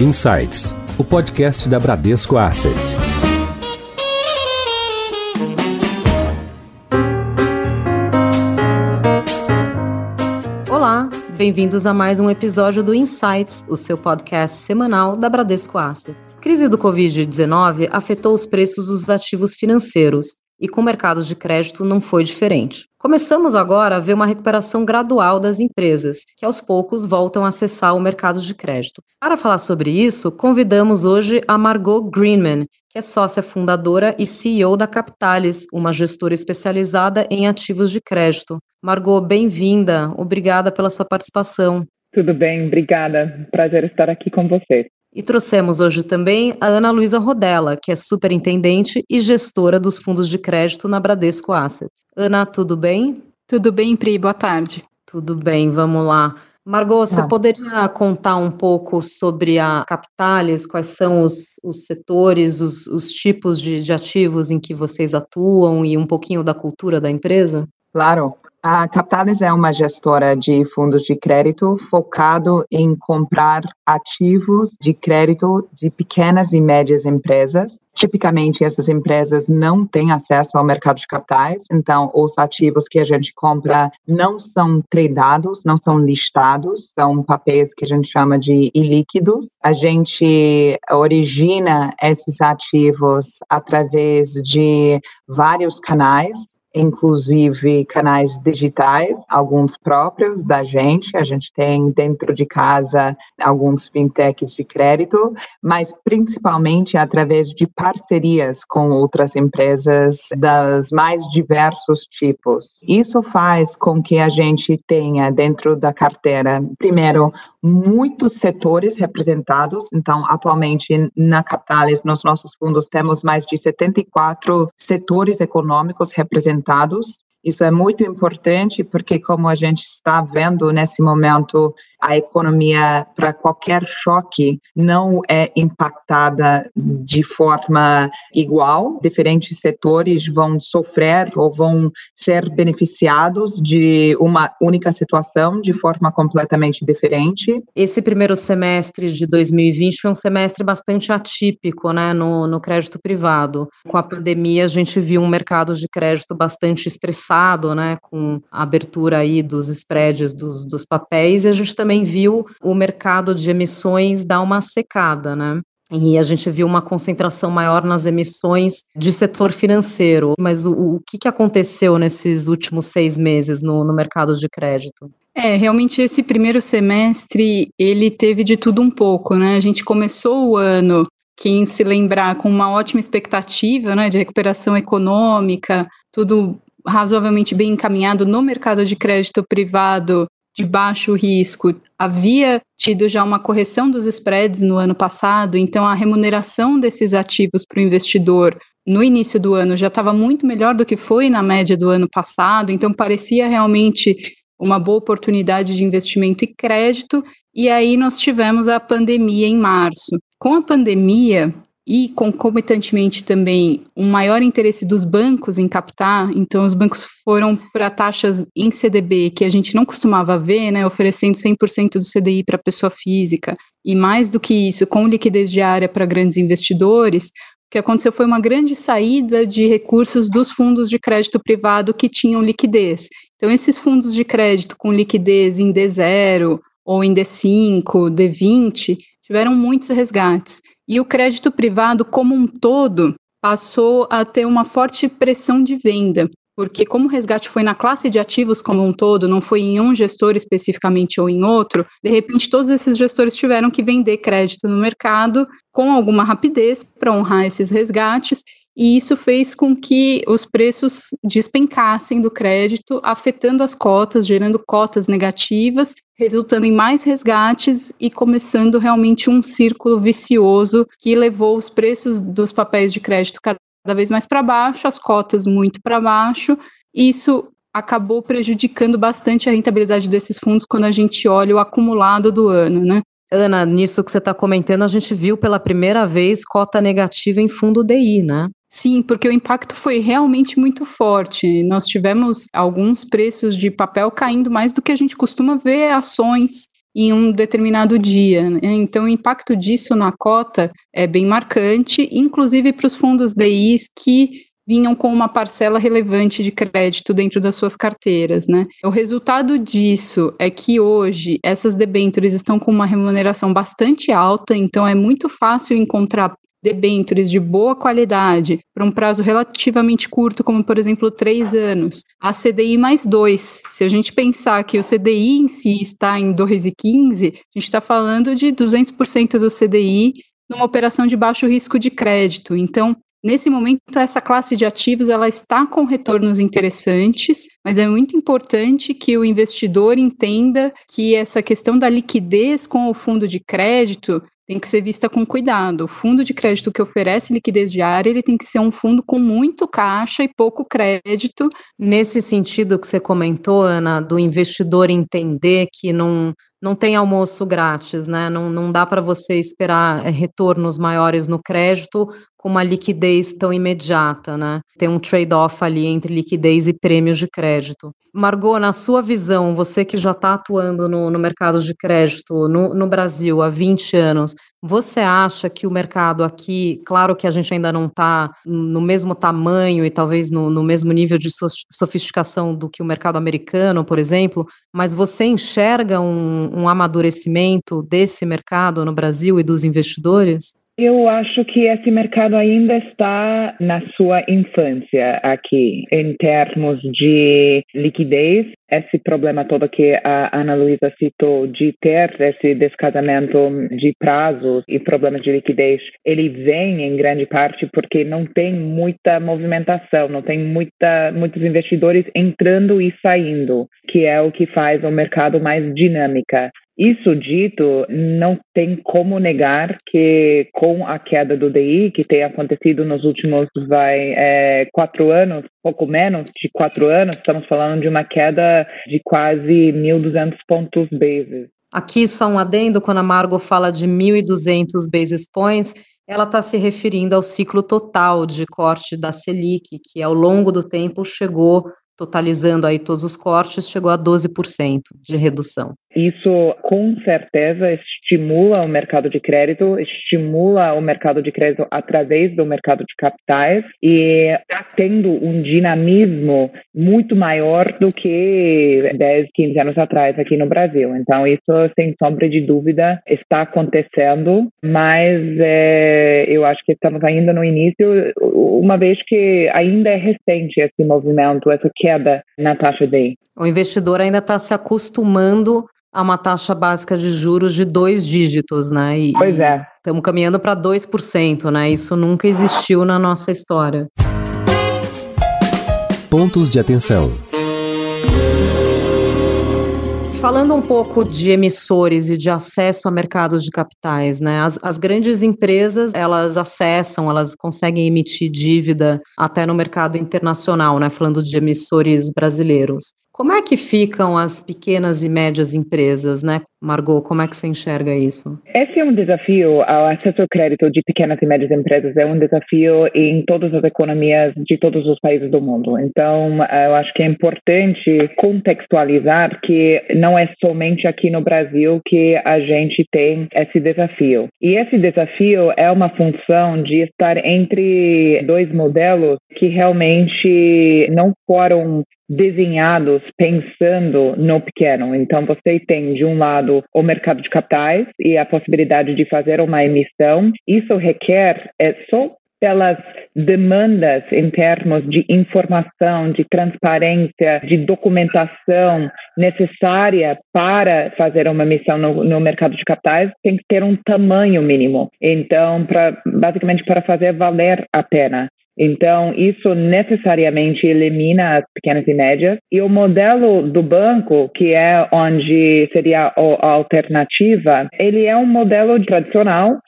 Insights, o podcast da Bradesco Asset. Olá, bem-vindos a mais um episódio do Insights, o seu podcast semanal da Bradesco Asset. A crise do Covid-19 afetou os preços dos ativos financeiros e com mercados de crédito não foi diferente. Começamos agora a ver uma recuperação gradual das empresas, que aos poucos voltam a acessar o mercado de crédito. Para falar sobre isso, convidamos hoje a Margot Greenman, que é sócia fundadora e CEO da Capitalis, uma gestora especializada em ativos de crédito. Margot, bem-vinda. Obrigada pela sua participação. Tudo bem, obrigada. Prazer estar aqui com vocês. E trouxemos hoje também a Ana Luísa Rodella, que é superintendente e gestora dos fundos de crédito na Bradesco Asset. Ana, tudo bem? Tudo bem, Pri, boa tarde. Tudo bem, vamos lá. Margot, você ah. poderia contar um pouco sobre a Capitalis, quais são os, os setores, os, os tipos de, de ativos em que vocês atuam e um pouquinho da cultura da empresa? Claro. A Capitalis é uma gestora de fundos de crédito focado em comprar ativos de crédito de pequenas e médias empresas. Tipicamente, essas empresas não têm acesso ao mercado de capitais, então os ativos que a gente compra não são tradeados, não são listados, são papéis que a gente chama de ilíquidos. A gente origina esses ativos através de vários canais, inclusive canais digitais, alguns próprios da gente. A gente tem dentro de casa alguns fintechs de crédito, mas principalmente através de parcerias com outras empresas das mais diversos tipos. Isso faz com que a gente tenha dentro da carteira, primeiro, muitos setores representados. Então, atualmente na Capitalis, nos nossos fundos, temos mais de 74 setores econômicos representados isso é muito importante porque, como a gente está vendo nesse momento, a economia, para qualquer choque, não é impactada de forma igual. Diferentes setores vão sofrer ou vão ser beneficiados de uma única situação de forma completamente diferente. Esse primeiro semestre de 2020 foi um semestre bastante atípico né, no, no crédito privado. Com a pandemia, a gente viu um mercado de crédito bastante estressado né, com a abertura aí dos spreads dos, dos papéis, e a gente também viu o mercado de emissões dar uma secada, né? E a gente viu uma concentração maior nas emissões de setor financeiro. Mas o, o que, que aconteceu nesses últimos seis meses no, no mercado de crédito? É, realmente esse primeiro semestre ele teve de tudo um pouco, né? A gente começou o ano, quem se lembrar, com uma ótima expectativa, né, de recuperação econômica, tudo razoavelmente bem encaminhado no mercado de crédito privado de baixo risco. Havia tido já uma correção dos spreads no ano passado, então a remuneração desses ativos para o investidor no início do ano já estava muito melhor do que foi na média do ano passado, então parecia realmente uma boa oportunidade de investimento e crédito. E aí nós tivemos a pandemia em março. Com a pandemia, e concomitantemente também um maior interesse dos bancos em captar, então os bancos foram para taxas em CDB que a gente não costumava ver, né, oferecendo 100% do CDI para pessoa física, e mais do que isso, com liquidez diária para grandes investidores, o que aconteceu foi uma grande saída de recursos dos fundos de crédito privado que tinham liquidez. Então esses fundos de crédito com liquidez em D0 ou em D5, D20, tiveram muitos resgates. E o crédito privado, como um todo, passou a ter uma forte pressão de venda, porque como o resgate foi na classe de ativos como um todo, não foi em um gestor especificamente ou em outro, de repente todos esses gestores tiveram que vender crédito no mercado com alguma rapidez para honrar esses resgates e isso fez com que os preços despencassem do crédito, afetando as cotas, gerando cotas negativas, resultando em mais resgates e começando realmente um círculo vicioso que levou os preços dos papéis de crédito cada vez mais para baixo, as cotas muito para baixo. Isso acabou prejudicando bastante a rentabilidade desses fundos quando a gente olha o acumulado do ano, né? Ana, nisso que você está comentando, a gente viu pela primeira vez cota negativa em fundo DI, né? Sim, porque o impacto foi realmente muito forte. Nós tivemos alguns preços de papel caindo mais do que a gente costuma ver ações em um determinado dia. Né? Então, o impacto disso na cota é bem marcante, inclusive para os fundos DIs que vinham com uma parcela relevante de crédito dentro das suas carteiras, né? O resultado disso é que hoje essas debêntures estão com uma remuneração bastante alta, então é muito fácil encontrar debêntures de boa qualidade para um prazo relativamente curto, como por exemplo três anos, a CDI mais dois. Se a gente pensar que o CDI em si está em 2,15, a gente está falando de 200% do CDI numa operação de baixo risco de crédito. Então, Nesse momento, essa classe de ativos ela está com retornos interessantes, mas é muito importante que o investidor entenda que essa questão da liquidez com o fundo de crédito tem que ser vista com cuidado. O fundo de crédito que oferece liquidez diária, ele tem que ser um fundo com muito caixa e pouco crédito. Nesse sentido que você comentou, Ana, do investidor entender que não, não tem almoço grátis, né? Não, não dá para você esperar eh, retornos maiores no crédito com uma liquidez tão imediata, né? Tem um trade-off ali entre liquidez e prêmios de crédito. Margot, na sua visão, você que já está atuando no, no, mercado de crédito no, no, Brasil há 20 anos, você acha que o mercado aqui, claro que a gente ainda não está no mesmo tamanho e talvez no, no mesmo nível de sofisticação do que o mercado americano, por exemplo, mas você enxerga um, um amadurecimento desse mercado no Brasil e dos investidores? Eu acho que esse mercado ainda está na sua infância aqui, em termos de liquidez. Esse problema todo que a Ana Luísa citou, de ter esse descasamento de prazos e problemas de liquidez, ele vem em grande parte porque não tem muita movimentação, não tem muita, muitos investidores entrando e saindo, que é o que faz o mercado mais dinâmica. Isso dito, não tem como negar que com a queda do DI, que tem acontecido nos últimos vai, é, quatro anos, pouco menos de quatro anos, estamos falando de uma queda de quase 1.200 pontos bases. Aqui só um adendo, quando a Margot fala de 1.200 basis points, ela está se referindo ao ciclo total de corte da Selic, que ao longo do tempo chegou totalizando aí todos os cortes, chegou a 12% de redução. Isso com certeza estimula o mercado de crédito, estimula o mercado de crédito através do mercado de capitais e está tendo um dinamismo muito maior do que 10, 15 anos atrás aqui no Brasil. Então, isso, sem sombra de dúvida, está acontecendo, mas é, eu acho que estamos ainda no início, uma vez que ainda é recente esse movimento, essa queda na taxa D. O investidor ainda está se acostumando a uma taxa básica de juros de dois dígitos, né? E, pois é. Estamos caminhando para 2%, né? Isso nunca existiu na nossa história. Pontos de atenção. Falando um pouco de emissores e de acesso a mercados de capitais, né? As, as, grandes empresas elas acessam, elas conseguem emitir dívida até no mercado internacional, né? Falando de emissores brasileiros. Como é que ficam as pequenas e médias empresas, né? Margot, como é que você enxerga isso? Esse é um desafio, o acesso ao crédito de pequenas e médias empresas é um desafio em todas as economias de todos os países do mundo. Então, eu acho que é importante contextualizar que não é somente aqui no Brasil que a gente tem esse desafio. E esse desafio é uma função de estar entre dois modelos que realmente não foram desenhados pensando no pequeno. Então, você tem, de um lado, o mercado de capitais e a possibilidade de fazer uma emissão. Isso requer é, só pelas demandas em termos de informação, de transparência, de documentação necessária para fazer uma emissão no, no mercado de capitais, tem que ter um tamanho mínimo. Então, pra, basicamente para fazer valer a pena. Então, isso necessariamente elimina as pequenas e médias. E o modelo do banco, que é onde seria a alternativa, ele é um modelo tradicional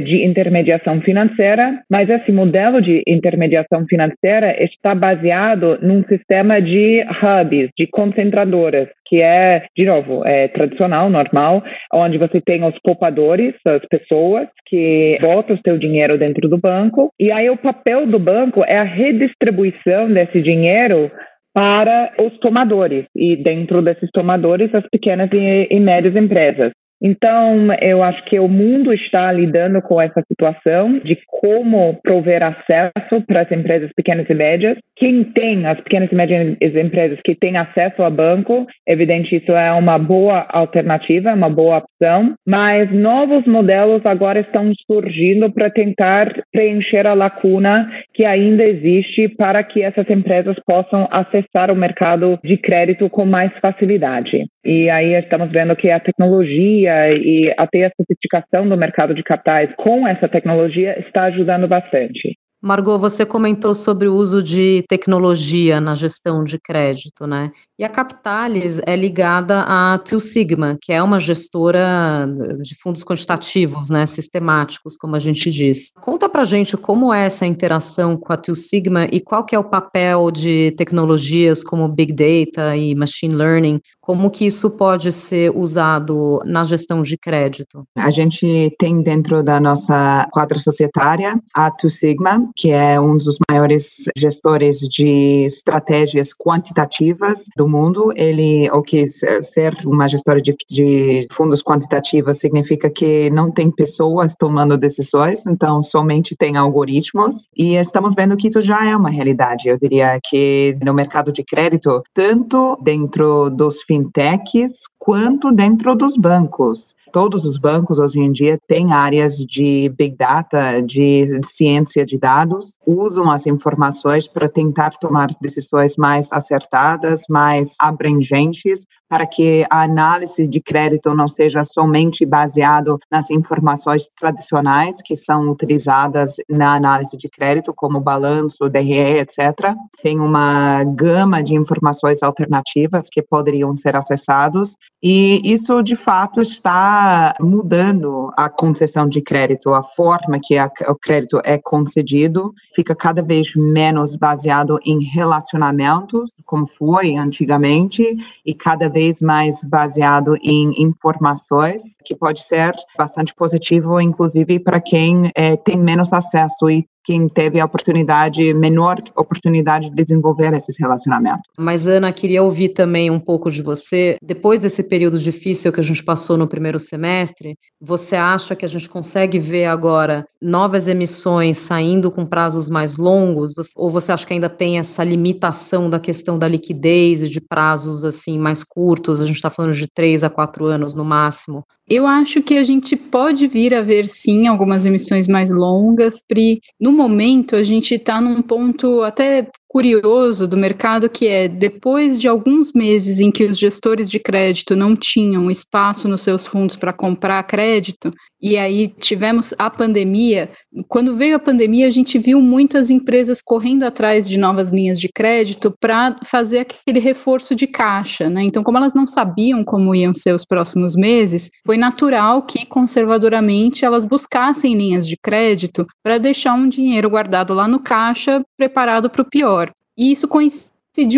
de intermediação financeira, mas esse modelo de intermediação financeira está baseado num sistema de hubs, de concentradoras, que é, de novo, é tradicional, normal, onde você tem os poupadores, as pessoas que botam o seu dinheiro dentro do banco, e aí o papel do banco é a redistribuição desse dinheiro para os tomadores e dentro desses tomadores as pequenas e, e médias empresas. Então, eu acho que o mundo está lidando com essa situação de como prover acesso para as empresas pequenas e médias. Quem tem as pequenas e médias empresas que têm acesso a banco, evidente isso é uma boa alternativa, uma boa opção, mas novos modelos agora estão surgindo para tentar preencher a lacuna que ainda existe para que essas empresas possam acessar o mercado de crédito com mais facilidade. E aí estamos vendo que a tecnologia e até a sofisticação do mercado de capitais com essa tecnologia está ajudando bastante. Margot, você comentou sobre o uso de tecnologia na gestão de crédito, né? E a Capitalis é ligada à Two Sigma, que é uma gestora de fundos quantitativos, né, sistemáticos, como a gente diz. Conta pra gente como é essa interação com a Two Sigma e qual que é o papel de tecnologias como Big Data e Machine Learning, como que isso pode ser usado na gestão de crédito? A gente tem dentro da nossa quadra societária a Two Sigma, que é um dos maiores gestores de estratégias quantitativas do mundo. Ele, o que ser uma gestora de, de fundos quantitativos significa que não tem pessoas tomando decisões, então somente tem algoritmos. E estamos vendo que isso já é uma realidade. Eu diria que no mercado de crédito, tanto dentro dos fintechs quanto dentro dos bancos. Todos os bancos hoje em dia têm áreas de big data, de ciência de dados, usam as informações para tentar tomar decisões mais acertadas, mais abrangentes, para que a análise de crédito não seja somente baseado nas informações tradicionais que são utilizadas na análise de crédito, como balanço, DRE, etc. Tem uma gama de informações alternativas que poderiam ser acessados e isso, de fato, está mudando a concessão de crédito, a forma que a, o crédito é concedido fica cada vez menos baseado em relacionamentos, como foi antigamente, e cada vez mais baseado em informações, que pode ser bastante positivo, inclusive para quem é, tem menos acesso e quem teve a oportunidade, menor oportunidade de desenvolver esses relacionamentos. Mas, Ana, queria ouvir também um pouco de você. Depois desse período difícil que a gente passou no primeiro semestre, você acha que a gente consegue ver agora novas emissões saindo com prazos mais longos? Ou você acha que ainda tem essa limitação da questão da liquidez e de prazos assim mais curtos? A gente está falando de três a quatro anos no máximo. Eu acho que a gente pode vir a ver sim algumas emissões mais longas, Pri. No momento, a gente está num ponto até curioso do mercado que é depois de alguns meses em que os gestores de crédito não tinham espaço nos seus fundos para comprar crédito, e aí tivemos a pandemia. Quando veio a pandemia, a gente viu muitas empresas correndo atrás de novas linhas de crédito para fazer aquele reforço de caixa, né? Então, como elas não sabiam como iam ser os próximos meses, foi natural que conservadoramente elas buscassem linhas de crédito para deixar um dinheiro guardado lá no caixa preparado para o pior. E isso coincidiu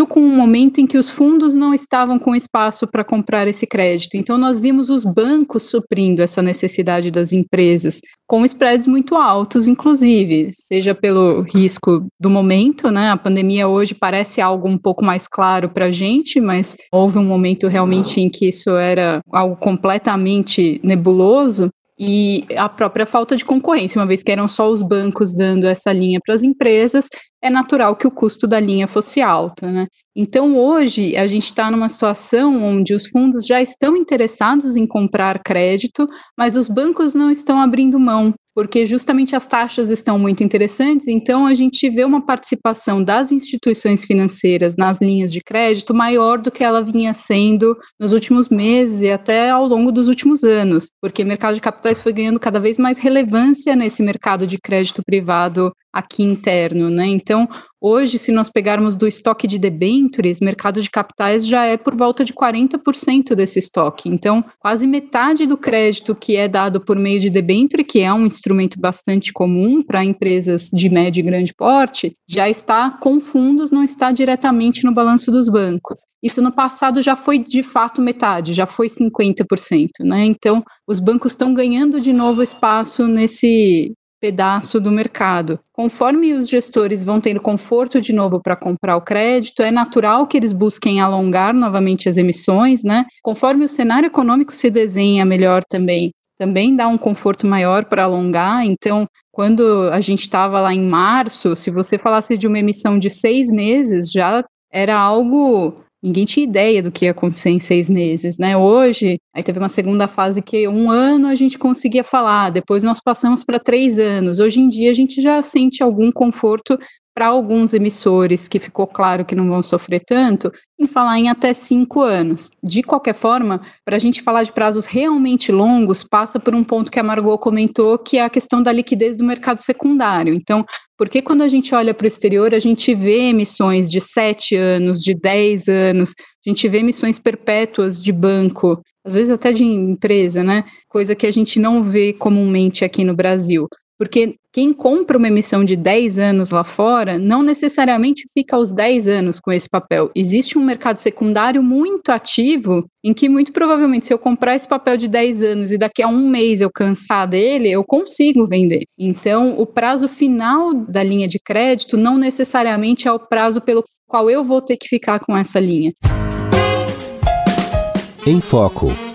com um momento em que os fundos não estavam com espaço para comprar esse crédito. Então, nós vimos os bancos suprindo essa necessidade das empresas, com spreads muito altos, inclusive, seja pelo risco do momento, né? A pandemia hoje parece algo um pouco mais claro para a gente, mas houve um momento realmente em que isso era algo completamente nebuloso e a própria falta de concorrência, uma vez que eram só os bancos dando essa linha para as empresas, é natural que o custo da linha fosse alto, né? Então hoje a gente está numa situação onde os fundos já estão interessados em comprar crédito, mas os bancos não estão abrindo mão porque justamente as taxas estão muito interessantes, então a gente vê uma participação das instituições financeiras nas linhas de crédito maior do que ela vinha sendo nos últimos meses e até ao longo dos últimos anos, porque o mercado de capitais foi ganhando cada vez mais relevância nesse mercado de crédito privado aqui interno, né? Então, Hoje, se nós pegarmos do estoque de debêntures, mercado de capitais já é por volta de 40% desse estoque. Então, quase metade do crédito que é dado por meio de debênture, que é um instrumento bastante comum para empresas de médio e grande porte, já está com fundos, não está diretamente no balanço dos bancos. Isso no passado já foi de fato metade, já foi 50%, né? Então, os bancos estão ganhando de novo espaço nesse pedaço do mercado. Conforme os gestores vão tendo conforto de novo para comprar o crédito, é natural que eles busquem alongar novamente as emissões, né? Conforme o cenário econômico se desenha melhor também, também dá um conforto maior para alongar. Então, quando a gente estava lá em março, se você falasse de uma emissão de seis meses, já era algo Ninguém tinha ideia do que ia acontecer em seis meses, né? Hoje, aí teve uma segunda fase que um ano a gente conseguia falar, depois nós passamos para três anos. Hoje em dia a gente já sente algum conforto para alguns emissores que ficou claro que não vão sofrer tanto, em falar em até cinco anos. De qualquer forma, para a gente falar de prazos realmente longos, passa por um ponto que a Margot comentou, que é a questão da liquidez do mercado secundário. Então, porque quando a gente olha para o exterior, a gente vê emissões de sete anos, de dez anos, a gente vê emissões perpétuas de banco, às vezes até de empresa, né? Coisa que a gente não vê comumente aqui no Brasil. Porque quem compra uma emissão de 10 anos lá fora não necessariamente fica aos 10 anos com esse papel. Existe um mercado secundário muito ativo em que, muito provavelmente, se eu comprar esse papel de 10 anos e daqui a um mês eu cansar dele, eu consigo vender. Então, o prazo final da linha de crédito não necessariamente é o prazo pelo qual eu vou ter que ficar com essa linha. Em Foco.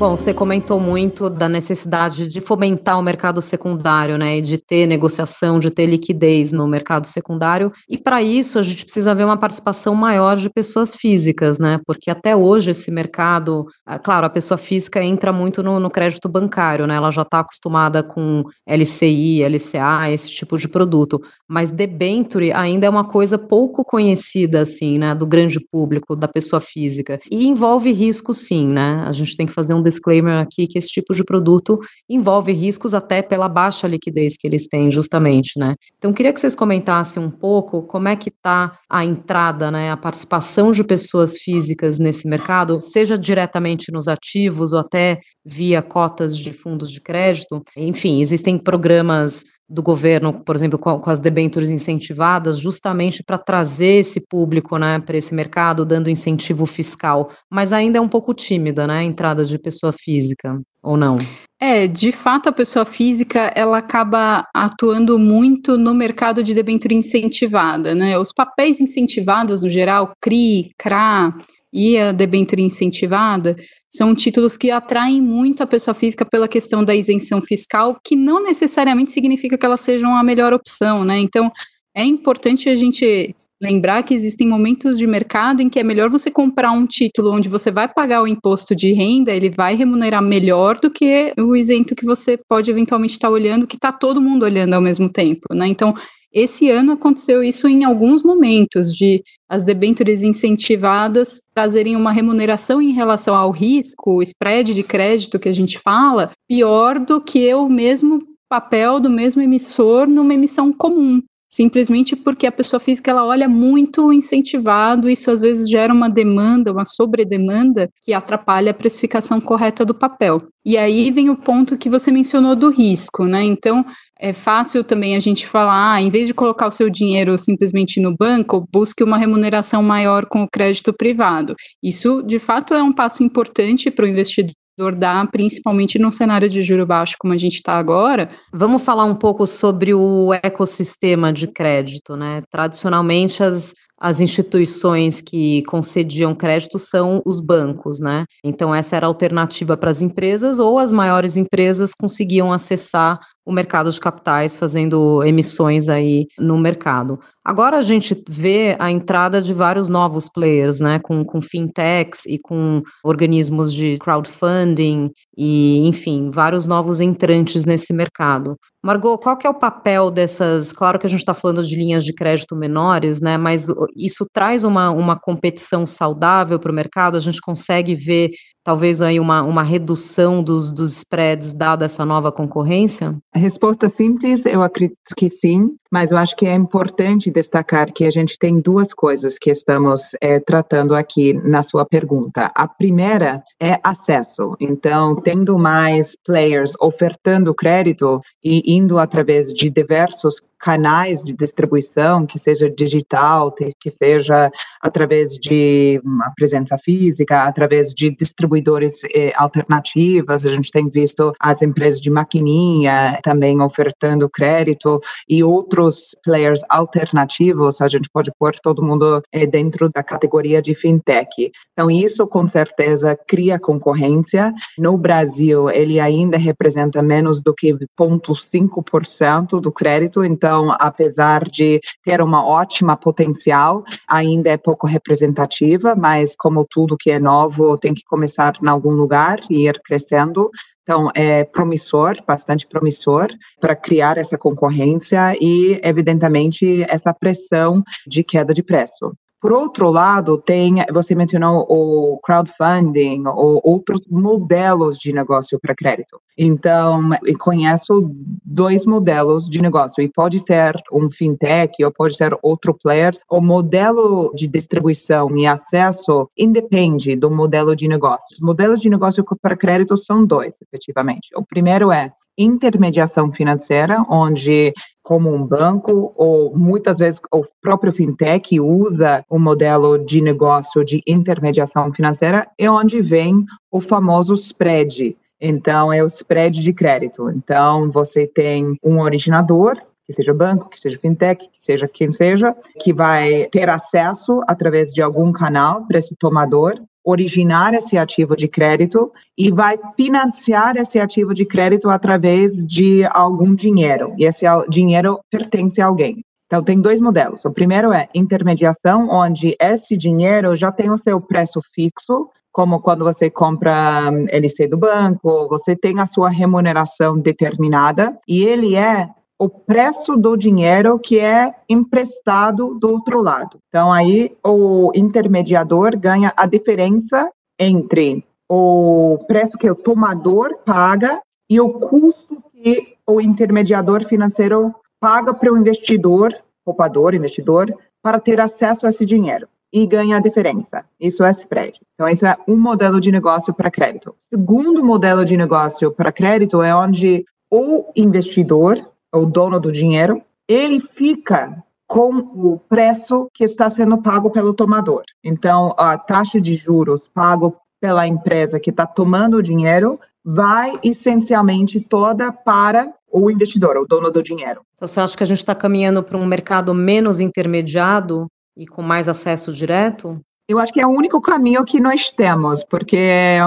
Bom, você comentou muito da necessidade de fomentar o mercado secundário, né, e de ter negociação, de ter liquidez no mercado secundário. E para isso a gente precisa ver uma participação maior de pessoas físicas, né, porque até hoje esse mercado, ah, claro, a pessoa física entra muito no, no crédito bancário, né, ela já está acostumada com LCI, LCA, esse tipo de produto. Mas debenture ainda é uma coisa pouco conhecida, assim, né, do grande público, da pessoa física. E envolve risco, sim, né. A gente tem que fazer um disclaimer aqui que esse tipo de produto envolve riscos até pela baixa liquidez que eles têm, justamente, né? Então, queria que vocês comentassem um pouco como é que está a entrada, né, a participação de pessoas físicas nesse mercado, seja diretamente nos ativos ou até via cotas de fundos de crédito. Enfim, existem programas do governo, por exemplo, com, com as debêntures incentivadas, justamente para trazer esse público né, para esse mercado, dando incentivo fiscal, mas ainda é um pouco tímida né, a entrada de pessoa física, ou não? É, de fato, a pessoa física ela acaba atuando muito no mercado de debênture incentivada, né? Os papéis incentivados, no geral, CRI, CRA e a debênture incentivada, são títulos que atraem muito a pessoa física pela questão da isenção fiscal, que não necessariamente significa que elas sejam a melhor opção, né? Então, é importante a gente lembrar que existem momentos de mercado em que é melhor você comprar um título onde você vai pagar o imposto de renda, ele vai remunerar melhor do que o isento que você pode eventualmente estar olhando, que está todo mundo olhando ao mesmo tempo, né? Então, esse ano aconteceu isso em alguns momentos, de as debêntures incentivadas trazerem uma remuneração em relação ao risco, o spread de crédito que a gente fala, pior do que o mesmo papel do mesmo emissor numa emissão comum simplesmente porque a pessoa física ela olha muito incentivado, isso às vezes gera uma demanda, uma sobredemanda que atrapalha a precificação correta do papel. E aí vem o ponto que você mencionou do risco, né? Então, é fácil também a gente falar, ah, em vez de colocar o seu dinheiro simplesmente no banco, busque uma remuneração maior com o crédito privado. Isso, de fato, é um passo importante para o investidor dar, principalmente num cenário de juro baixo como a gente está agora. Vamos falar um pouco sobre o ecossistema de crédito, né? Tradicionalmente, as, as instituições que concediam crédito são os bancos, né? Então, essa era a alternativa para as empresas, ou as maiores empresas conseguiam acessar o mercado de capitais fazendo emissões aí no mercado. Agora a gente vê a entrada de vários novos players, né, com, com fintechs e com organismos de crowdfunding e, enfim, vários novos entrantes nesse mercado. Margot, qual que é o papel dessas? Claro que a gente está falando de linhas de crédito menores, né? Mas isso traz uma, uma competição saudável para o mercado. A gente consegue ver talvez aí uma, uma redução dos, dos spreads dada essa nova concorrência? A resposta simples, eu acredito que sim, mas eu acho que é importante destacar que a gente tem duas coisas que estamos é, tratando aqui na sua pergunta. A primeira é acesso. Então, tendo mais players ofertando crédito e indo através de diversos canais de distribuição, que seja digital, que seja através de uma presença física, através de distribuidores eh, alternativas, a gente tem visto as empresas de maquininha também ofertando crédito e outros players alternativos, a gente pode pôr todo mundo eh, dentro da categoria de fintech. Então, isso com certeza cria concorrência. No Brasil, ele ainda representa menos do que 0,5% do crédito, então, apesar de ter uma ótima potencial, ainda é pouco representativa, mas como tudo que é novo tem que começar em algum lugar e ir crescendo. Então, é promissor, bastante promissor, para criar essa concorrência e, evidentemente, essa pressão de queda de preço. Por outro lado, tem, você mencionou o crowdfunding ou outros modelos de negócio para crédito. Então, eu conheço dois modelos de negócio e pode ser um fintech ou pode ser outro player. O modelo de distribuição e acesso independe do modelo de negócio. Os modelos de negócio para crédito são dois, efetivamente. O primeiro é intermediação financeira, onde como um banco, ou muitas vezes o próprio fintech usa o um modelo de negócio de intermediação financeira, é onde vem o famoso spread. Então, é o spread de crédito. Então, você tem um originador, que seja banco, que seja fintech, que seja quem seja, que vai ter acesso através de algum canal para esse tomador originar esse ativo de crédito e vai financiar esse ativo de crédito através de algum dinheiro. E esse dinheiro pertence a alguém. Então, tem dois modelos. O primeiro é intermediação, onde esse dinheiro já tem o seu preço fixo, como quando você compra hum, LC do banco, você tem a sua remuneração determinada e ele é o preço do dinheiro que é emprestado do outro lado. Então, aí o intermediador ganha a diferença entre o preço que o tomador paga e o custo que o intermediador financeiro paga para o investidor, poupador, investidor, para ter acesso a esse dinheiro e ganha a diferença. Isso é spread. Então, isso é um modelo de negócio para crédito. Segundo modelo de negócio para crédito é onde o investidor o dono do dinheiro, ele fica com o preço que está sendo pago pelo tomador. Então, a taxa de juros pago pela empresa que está tomando o dinheiro vai essencialmente toda para o investidor, o dono do dinheiro. Então, você acha que a gente está caminhando para um mercado menos intermediado e com mais acesso direto? Eu acho que é o único caminho que nós temos, porque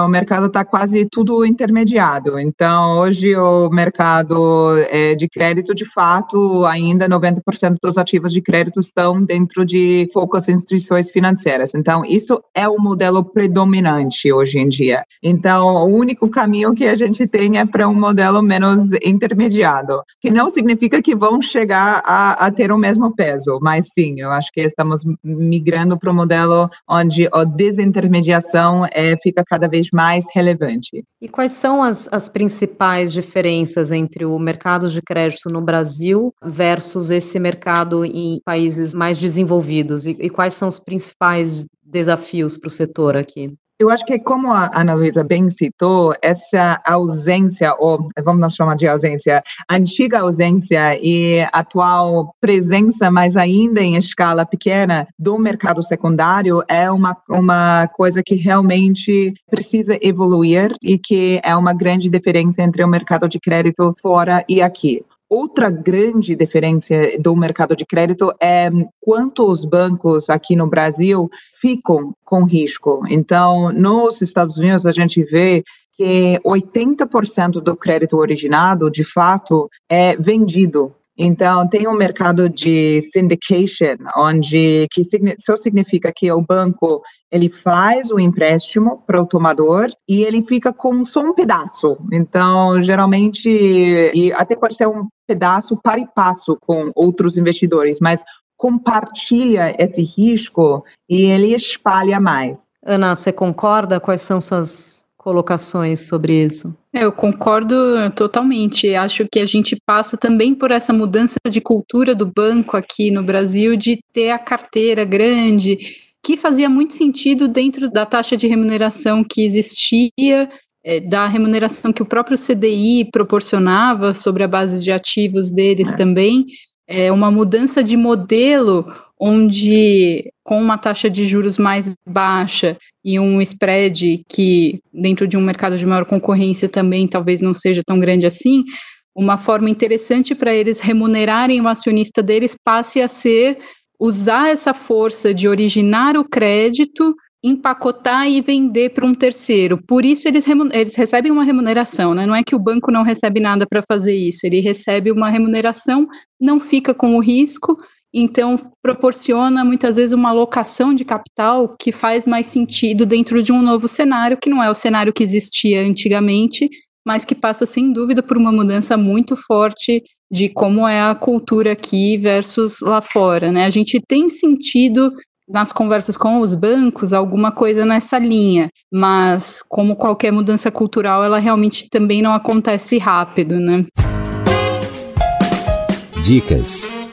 o mercado está quase tudo intermediado. Então, hoje o mercado é, de crédito, de fato, ainda 90% dos ativos de crédito estão dentro de poucas instituições financeiras. Então, isso é o modelo predominante hoje em dia. Então, o único caminho que a gente tem é para um modelo menos intermediado, que não significa que vão chegar a, a ter o mesmo peso, mas sim, eu acho que estamos migrando para o modelo onde a desintermediação é, fica cada vez mais relevante. E quais são as, as principais diferenças entre o mercado de crédito no Brasil versus esse mercado em países mais desenvolvidos? E, e quais são os principais desafios para o setor aqui? Eu acho que, como a Ana Luísa bem citou, essa ausência, ou vamos não chamar de ausência, antiga ausência e atual presença, mas ainda em escala pequena, do mercado secundário é uma, uma coisa que realmente precisa evoluir e que é uma grande diferença entre o mercado de crédito fora e aqui. Outra grande diferença do mercado de crédito é quanto os bancos aqui no Brasil ficam com risco. Então, nos Estados Unidos, a gente vê que 80% do crédito originado, de fato, é vendido então, tem um mercado de syndication, onde que só significa que o banco ele faz o empréstimo para o tomador e ele fica com só um pedaço. Então, geralmente, e até pode ser um pedaço para e passo com outros investidores, mas compartilha esse risco e ele espalha mais. Ana, você concorda? Quais são suas colocações sobre isso. É, eu concordo totalmente. Acho que a gente passa também por essa mudança de cultura do banco aqui no Brasil, de ter a carteira grande, que fazia muito sentido dentro da taxa de remuneração que existia, é, da remuneração que o próprio CDI proporcionava sobre a base de ativos deles também. É uma mudança de modelo onde com uma taxa de juros mais baixa e um spread que dentro de um mercado de maior concorrência também talvez não seja tão grande assim, uma forma interessante para eles remunerarem o acionista deles passe a ser usar essa força de originar o crédito, empacotar e vender para um terceiro. Por isso eles, eles recebem uma remuneração, né? Não é que o banco não recebe nada para fazer isso, ele recebe uma remuneração, não fica com o risco então, proporciona muitas vezes uma alocação de capital que faz mais sentido dentro de um novo cenário, que não é o cenário que existia antigamente, mas que passa sem dúvida por uma mudança muito forte de como é a cultura aqui versus lá fora. Né? A gente tem sentido nas conversas com os bancos alguma coisa nessa linha, mas como qualquer mudança cultural, ela realmente também não acontece rápido, né? Dicas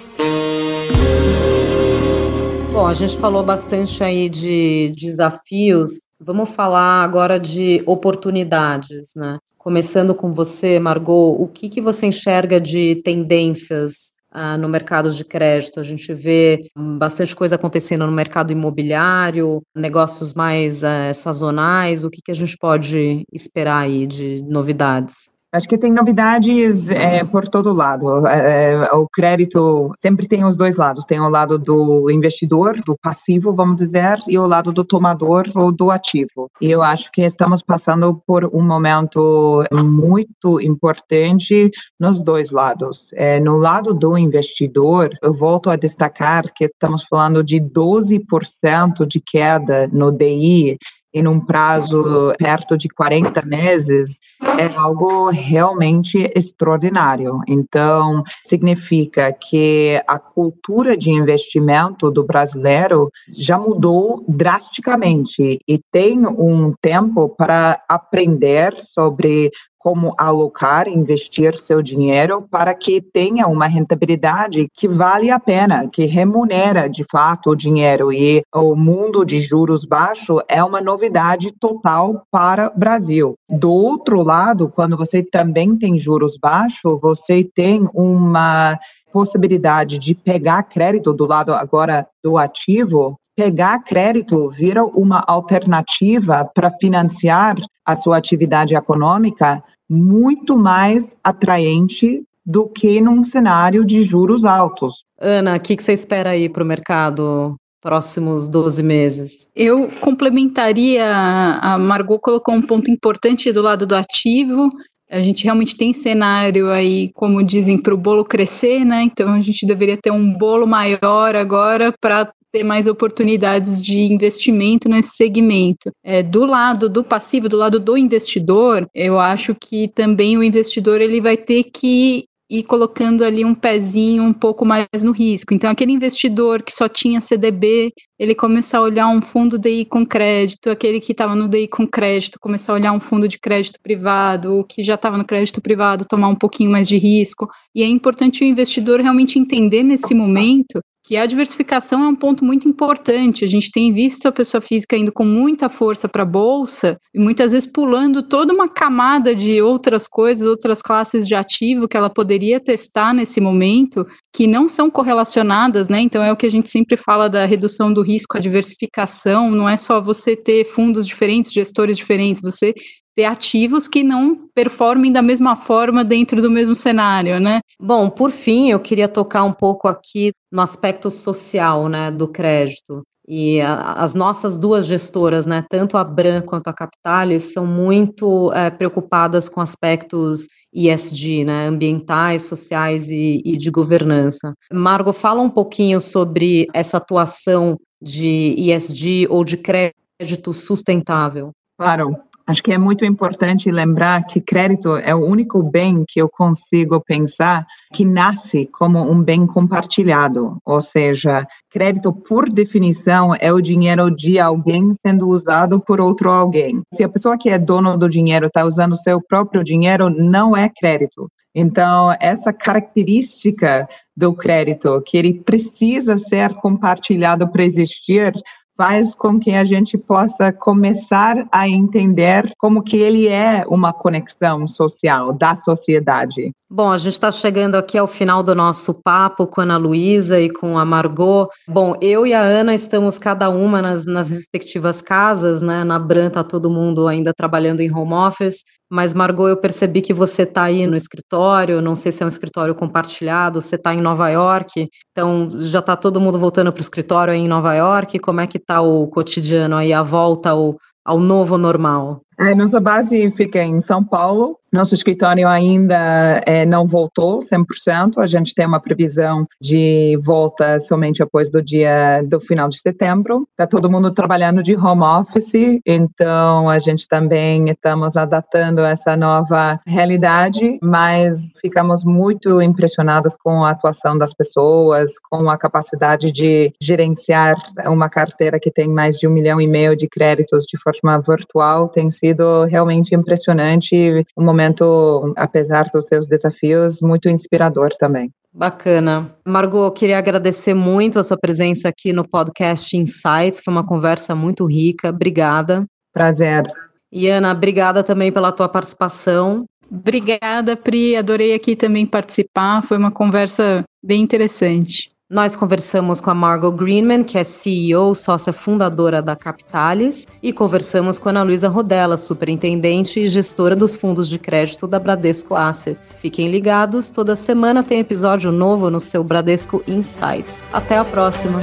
Bom, a gente falou bastante aí de desafios. Vamos falar agora de oportunidades, né? Começando com você, Margot, o que, que você enxerga de tendências ah, no mercado de crédito? A gente vê bastante coisa acontecendo no mercado imobiliário, negócios mais eh, sazonais. O que, que a gente pode esperar aí de novidades? Acho que tem novidades é, por todo lado. É, é, o crédito sempre tem os dois lados. Tem o lado do investidor, do passivo, vamos dizer, e o lado do tomador ou do ativo. E eu acho que estamos passando por um momento muito importante nos dois lados. É, no lado do investidor, eu volto a destacar que estamos falando de 12% de queda no DI em um prazo perto de 40 meses é algo realmente extraordinário. Então, significa que a cultura de investimento do brasileiro já mudou drasticamente e tem um tempo para aprender sobre como alocar, investir seu dinheiro para que tenha uma rentabilidade que vale a pena, que remunera de fato o dinheiro. E o mundo de juros baixos é uma novidade total para o Brasil. Do outro lado, quando você também tem juros baixos, você tem uma possibilidade de pegar crédito do lado agora do ativo pegar crédito vira uma alternativa para financiar a sua atividade econômica muito mais atraente do que num cenário de juros altos. Ana, o que, que você espera aí para o mercado próximos 12 meses? Eu complementaria, a Margot colocou um ponto importante do lado do ativo, a gente realmente tem cenário aí, como dizem, para o bolo crescer, né? Então a gente deveria ter um bolo maior agora para ter mais oportunidades de investimento nesse segmento. É, do lado do passivo, do lado do investidor, eu acho que também o investidor ele vai ter que ir colocando ali um pezinho um pouco mais no risco. Então, aquele investidor que só tinha CDB, ele começar a olhar um fundo DI com crédito, aquele que estava no DI com crédito, começar a olhar um fundo de crédito privado, o que já estava no crédito privado, tomar um pouquinho mais de risco. E é importante o investidor realmente entender nesse momento que a diversificação é um ponto muito importante. A gente tem visto a pessoa física indo com muita força para a bolsa e muitas vezes pulando toda uma camada de outras coisas, outras classes de ativo que ela poderia testar nesse momento, que não são correlacionadas, né? Então é o que a gente sempre fala da redução do risco, a diversificação, não é só você ter fundos diferentes, gestores diferentes, você ter ativos que não performem da mesma forma dentro do mesmo cenário, né? Bom, por fim, eu queria tocar um pouco aqui no aspecto social, né, do crédito. E a, as nossas duas gestoras, né, tanto a Bran quanto a Capitalis, são muito é, preocupadas com aspectos ESG, né, ambientais, sociais e, e de governança. Margot, fala um pouquinho sobre essa atuação de ESG ou de crédito sustentável. Claro. Acho que é muito importante lembrar que crédito é o único bem que eu consigo pensar que nasce como um bem compartilhado, ou seja, crédito por definição é o dinheiro de alguém sendo usado por outro alguém. Se a pessoa que é dono do dinheiro está usando seu próprio dinheiro, não é crédito. Então, essa característica do crédito, que ele precisa ser compartilhado para existir, faz com que a gente possa começar a entender como que ele é uma conexão social da sociedade. Bom, a gente está chegando aqui ao final do nosso papo com a Ana Luísa e com a Margot. Bom, eu e a Ana estamos cada uma nas, nas respectivas casas, né? Na Bran tá todo mundo ainda trabalhando em home office, mas Margot, eu percebi que você está aí no escritório, não sei se é um escritório compartilhado, você está em Nova York, então já está todo mundo voltando para o escritório aí em Nova York, como é que está o cotidiano aí, a volta ao, ao novo normal? É, nossa base fica em São Paulo. Nosso escritório ainda é, não voltou 100%. A gente tem uma previsão de volta somente após do dia do final de setembro. Está todo mundo trabalhando de home office, então a gente também estamos adaptando essa nova realidade, mas ficamos muito impressionados com a atuação das pessoas, com a capacidade de gerenciar uma carteira que tem mais de um milhão e meio de créditos de forma virtual. Tem sido sido realmente impressionante, um momento, apesar dos seus desafios, muito inspirador também. Bacana. Margot, queria agradecer muito a sua presença aqui no podcast Insights, foi uma conversa muito rica, obrigada. Prazer. E Ana, obrigada também pela tua participação. Obrigada, Pri, adorei aqui também participar, foi uma conversa bem interessante. Nós conversamos com a Margot Greenman, que é CEO, sócia fundadora da Capitalis, e conversamos com a Ana Luísa Rodella, superintendente e gestora dos fundos de crédito da Bradesco Asset. Fiquem ligados, toda semana tem episódio novo no seu Bradesco Insights. Até a próxima!